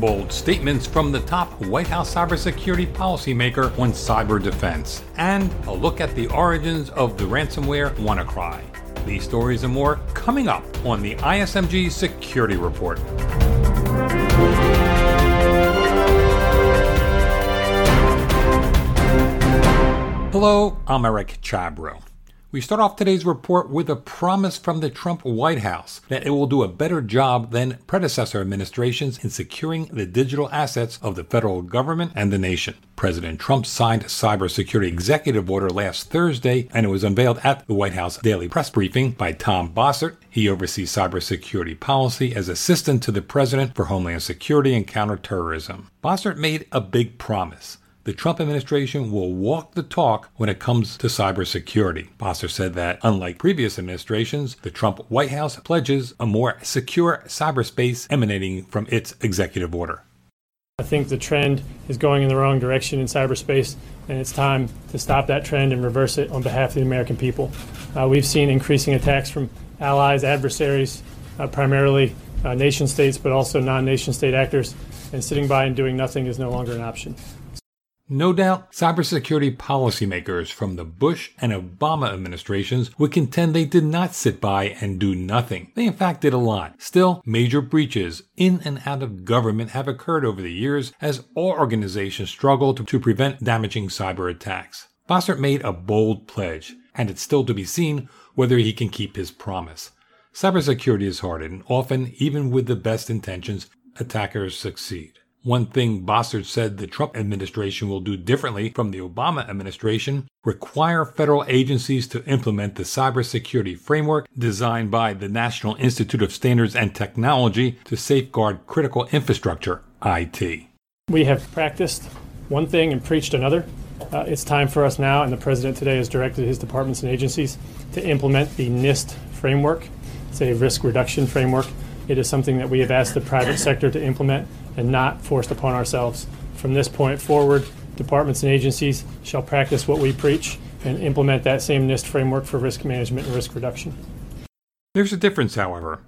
bold statements from the top White House cybersecurity policymaker on cyber defense, and a look at the origins of the ransomware WannaCry. These stories and more coming up on the ISMG Security Report. Hello, I'm Eric Chabrow. We start off today's report with a promise from the Trump White House that it will do a better job than predecessor administrations in securing the digital assets of the federal government and the nation. President Trump signed a cybersecurity executive order last Thursday, and it was unveiled at the White House daily press briefing by Tom Bossert. He oversees cybersecurity policy as assistant to the president for Homeland Security and counterterrorism. Bossert made a big promise the Trump administration will walk the talk when it comes to cybersecurity. Bossert said that, unlike previous administrations, the Trump White House pledges a more secure cyberspace emanating from its executive order. I think the trend is going in the wrong direction in cyberspace, and it's time to stop that trend and reverse it on behalf of the American people. Uh, we've seen increasing attacks from allies, adversaries, uh, primarily uh, nation states, but also non nation state actors, and sitting by and doing nothing is no longer an option. No doubt, cybersecurity policymakers from the Bush and Obama administrations would contend they did not sit by and do nothing. They in fact did a lot. Still, major breaches in and out of government have occurred over the years as all organizations struggle to, to prevent damaging cyber attacks. Bossert made a bold pledge, and it's still to be seen whether he can keep his promise. Cybersecurity is hard, and often, even with the best intentions, attackers succeed. One thing Bossert said the Trump administration will do differently from the Obama administration require federal agencies to implement the cybersecurity framework designed by the National Institute of Standards and Technology to safeguard critical infrastructure, IT. We have practiced one thing and preached another. Uh, it's time for us now, and the president today has directed his departments and agencies to implement the NIST framework. It's a risk reduction framework. It is something that we have asked the private sector to implement and not forced upon ourselves. From this point forward, departments and agencies shall practice what we preach and implement that same NIST framework for risk management and risk reduction. There's a difference, however.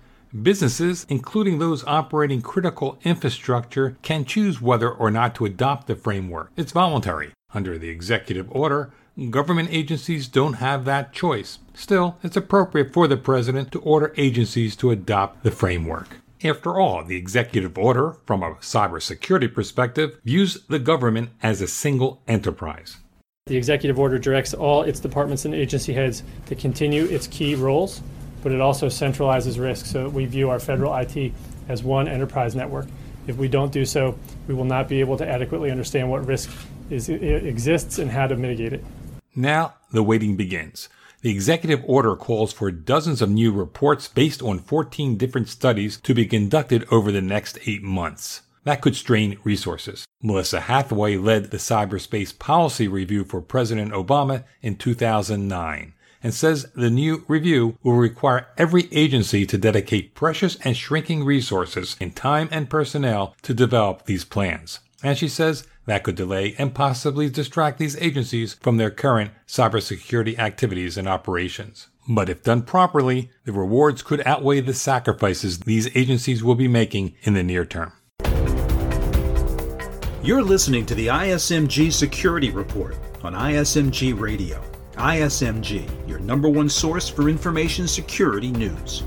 Businesses, including those operating critical infrastructure, can choose whether or not to adopt the framework. It's voluntary. Under the executive order, government agencies don't have that choice. Still, it's appropriate for the president to order agencies to adopt the framework. After all, the executive order, from a cybersecurity perspective, views the government as a single enterprise. The executive order directs all its departments and agency heads to continue its key roles, but it also centralizes risk so we view our federal IT as one enterprise network. If we don't do so, we will not be able to adequately understand what risk is, exists and how to mitigate it. Now the waiting begins. The executive order calls for dozens of new reports based on 14 different studies to be conducted over the next eight months. That could strain resources. Melissa Hathaway led the cyberspace policy review for President Obama in 2009 and says the new review will require every agency to dedicate precious and shrinking resources in time and personnel to develop these plans. And she says that could delay and possibly distract these agencies from their current cybersecurity activities and operations. But if done properly, the rewards could outweigh the sacrifices these agencies will be making in the near term. You're listening to the ISMG Security Report on ISMG Radio. ISMG, your number one source for information security news.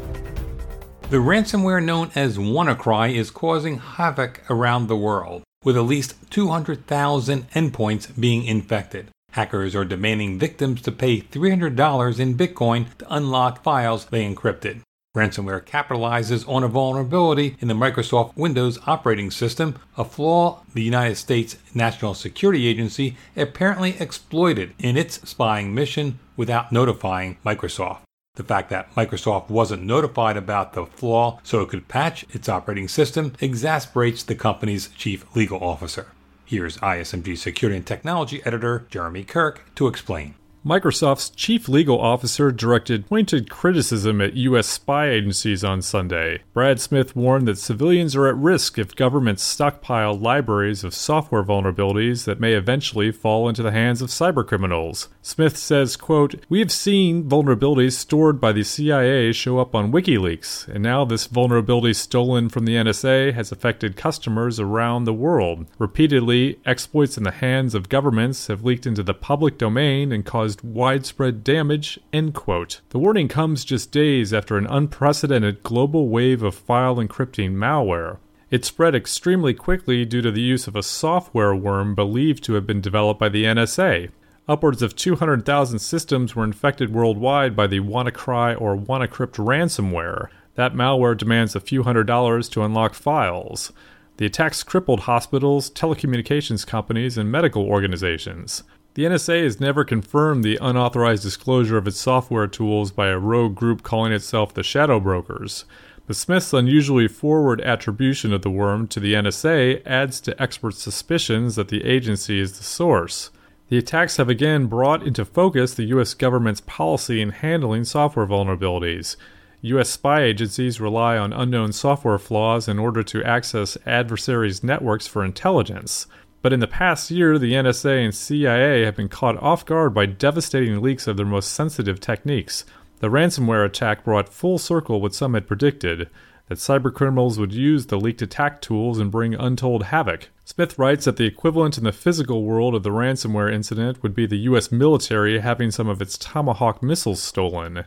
The ransomware known as WannaCry is causing havoc around the world with at least 200,000 endpoints being infected. Hackers are demanding victims to pay $300 in Bitcoin to unlock files they encrypted. Ransomware capitalizes on a vulnerability in the Microsoft Windows operating system, a flaw the United States National Security Agency apparently exploited in its spying mission without notifying Microsoft. The fact that Microsoft wasn't notified about the flaw so it could patch its operating system exasperates the company's chief legal officer. Here's ISMG Security and Technology editor Jeremy Kirk to explain. Microsoft's chief legal officer directed pointed criticism at U.S. spy agencies on Sunday. Brad Smith warned that civilians are at risk if governments stockpile libraries of software vulnerabilities that may eventually fall into the hands of cybercriminals. Smith says, quote, We have seen vulnerabilities stored by the CIA show up on WikiLeaks, and now this vulnerability stolen from the NSA has affected customers around the world. Repeatedly, exploits in the hands of governments have leaked into the public domain and caused widespread damage, end quote. The warning comes just days after an unprecedented global wave of file encrypting malware. It spread extremely quickly due to the use of a software worm believed to have been developed by the NSA. Upwards of 200,000 systems were infected worldwide by the WannaCry or WannaCrypt ransomware. That malware demands a few hundred dollars to unlock files. The attacks crippled hospitals, telecommunications companies, and medical organizations. The NSA has never confirmed the unauthorized disclosure of its software tools by a rogue group calling itself the Shadow Brokers. But Smith's unusually forward attribution of the worm to the NSA adds to expert suspicions that the agency is the source. The attacks have again brought into focus the U.S. government's policy in handling software vulnerabilities. U.S. spy agencies rely on unknown software flaws in order to access adversaries' networks for intelligence. But in the past year, the NSA and CIA have been caught off guard by devastating leaks of their most sensitive techniques. The ransomware attack brought full circle what some had predicted that cybercriminals would use the leaked attack tools and bring untold havoc. Smith writes that the equivalent in the physical world of the ransomware incident would be the US military having some of its Tomahawk missiles stolen.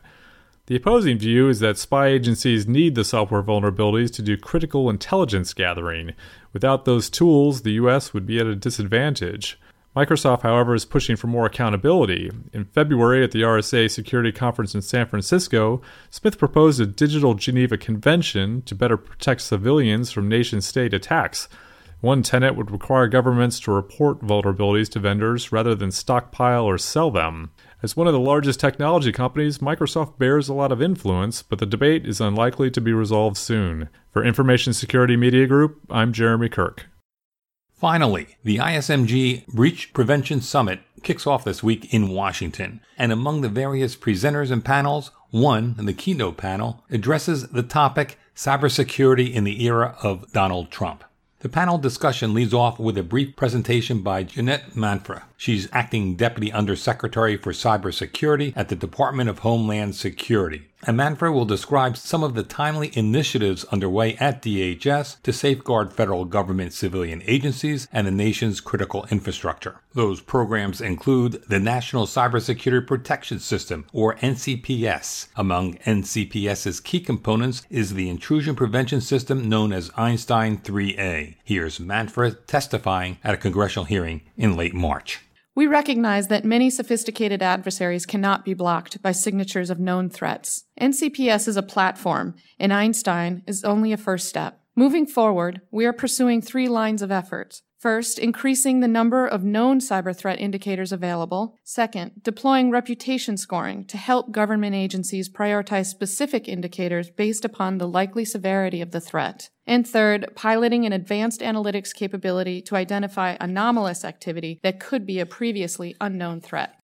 The opposing view is that spy agencies need the software vulnerabilities to do critical intelligence gathering. Without those tools, the US would be at a disadvantage. Microsoft, however, is pushing for more accountability. In February at the RSA Security Conference in San Francisco, Smith proposed a digital Geneva Convention to better protect civilians from nation state attacks. One tenet would require governments to report vulnerabilities to vendors rather than stockpile or sell them. As one of the largest technology companies, Microsoft bears a lot of influence, but the debate is unlikely to be resolved soon. For Information Security Media Group, I'm Jeremy Kirk. Finally, the ISMG Breach Prevention Summit kicks off this week in Washington, and among the various presenters and panels, one, in the keynote panel, addresses the topic cybersecurity in the era of Donald Trump. The panel discussion leads off with a brief presentation by Jeanette Manfra. She's acting Deputy Undersecretary for Cybersecurity at the Department of Homeland Security. And Manfra will describe some of the timely initiatives underway at DHS to safeguard federal government civilian agencies and the nation's critical infrastructure. Those programs include the National Cybersecurity Protection System, or NCPS. Among NCPS's key components is the intrusion prevention system known as Einstein 3A. Here's Manfra testifying at a congressional hearing in late March. We recognize that many sophisticated adversaries cannot be blocked by signatures of known threats. NCPS is a platform, and Einstein is only a first step. Moving forward, we are pursuing three lines of effort. First, increasing the number of known cyber threat indicators available. Second, deploying reputation scoring to help government agencies prioritize specific indicators based upon the likely severity of the threat. And third, piloting an advanced analytics capability to identify anomalous activity that could be a previously unknown threat.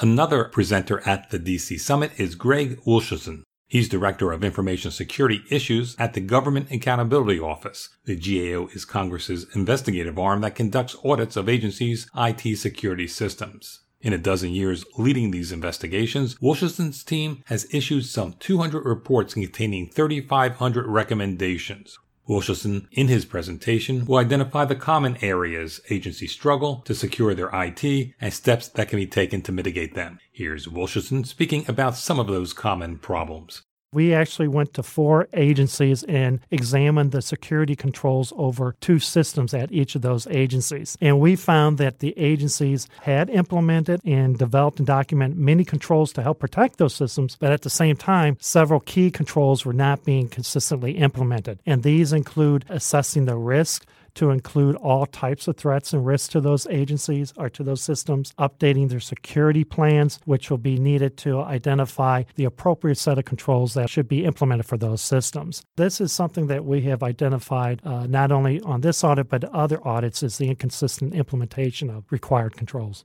Another presenter at the DC Summit is Greg Wilshusen. He's Director of Information Security Issues at the Government Accountability Office. The GAO is Congress's investigative arm that conducts audits of agencies' IT security systems. In a dozen years leading these investigations, Wilshusen's team has issued some 200 reports containing 3,500 recommendations. Wilshusen, in his presentation, will identify the common areas agencies struggle to secure their IT and steps that can be taken to mitigate them. Here's Wilshusen speaking about some of those common problems. We actually went to four agencies and examined the security controls over two systems at each of those agencies. And we found that the agencies had implemented and developed and documented many controls to help protect those systems, but at the same time, several key controls were not being consistently implemented. And these include assessing the risk to include all types of threats and risks to those agencies or to those systems, updating their security plans, which will be needed to identify the appropriate set of controls that should be implemented for those systems. This is something that we have identified uh, not only on this audit but other audits is the inconsistent implementation of required controls.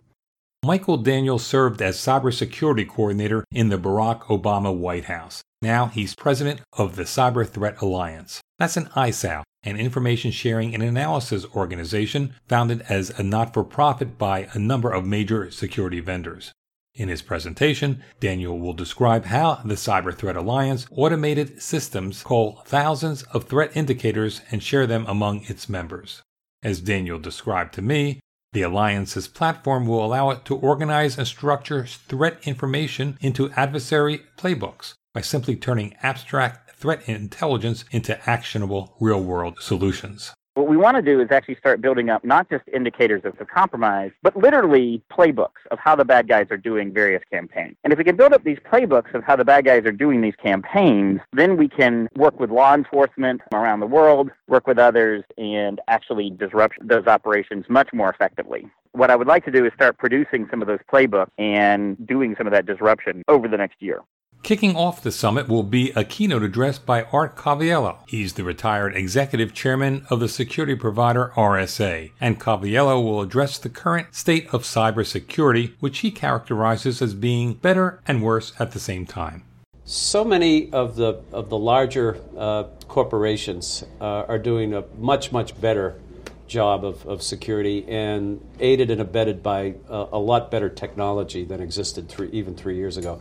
Michael Daniel served as cybersecurity coordinator in the Barack Obama White House. Now he's president of the Cyber Threat Alliance. That's an ISAO, an information sharing and analysis organization founded as a not for profit by a number of major security vendors. In his presentation, Daniel will describe how the Cyber Threat Alliance automated systems call thousands of threat indicators and share them among its members. As Daniel described to me, the Alliance's platform will allow it to organize and structure threat information into adversary playbooks by simply turning abstract threat intelligence into actionable real world solutions. What we want to do is actually start building up not just indicators of the compromise, but literally playbooks of how the bad guys are doing various campaigns. And if we can build up these playbooks of how the bad guys are doing these campaigns, then we can work with law enforcement around the world, work with others, and actually disrupt those operations much more effectively. What I would like to do is start producing some of those playbooks and doing some of that disruption over the next year. Kicking off the summit will be a keynote address by Art Coviello. He's the retired executive chairman of the security provider RSA, and Coviello will address the current state of cybersecurity, which he characterizes as being better and worse at the same time. So many of the of the larger uh, corporations uh, are doing a much much better job of, of security and aided and abetted by a, a lot better technology than existed three, even three years ago.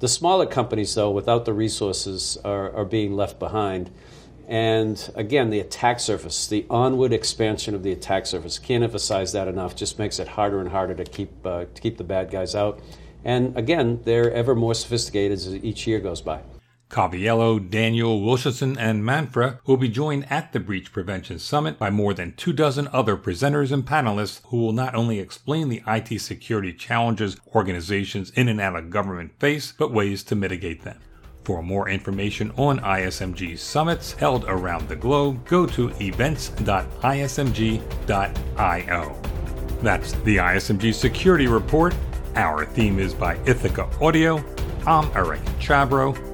The smaller companies, though, without the resources, are, are being left behind. And again, the attack surface, the onward expansion of the attack surface, can't emphasize that enough. Just makes it harder and harder to keep uh, to keep the bad guys out. And again, they're ever more sophisticated as each year goes by. Coviello, Daniel, Wilson, and Manfra will be joined at the Breach Prevention Summit by more than two dozen other presenters and panelists who will not only explain the IT security challenges organizations in and out of government face, but ways to mitigate them. For more information on ISMG summits held around the globe, go to events.ismg.io. That's the ISMG Security Report. Our theme is by Ithaca Audio. I'm Eric Chabrow.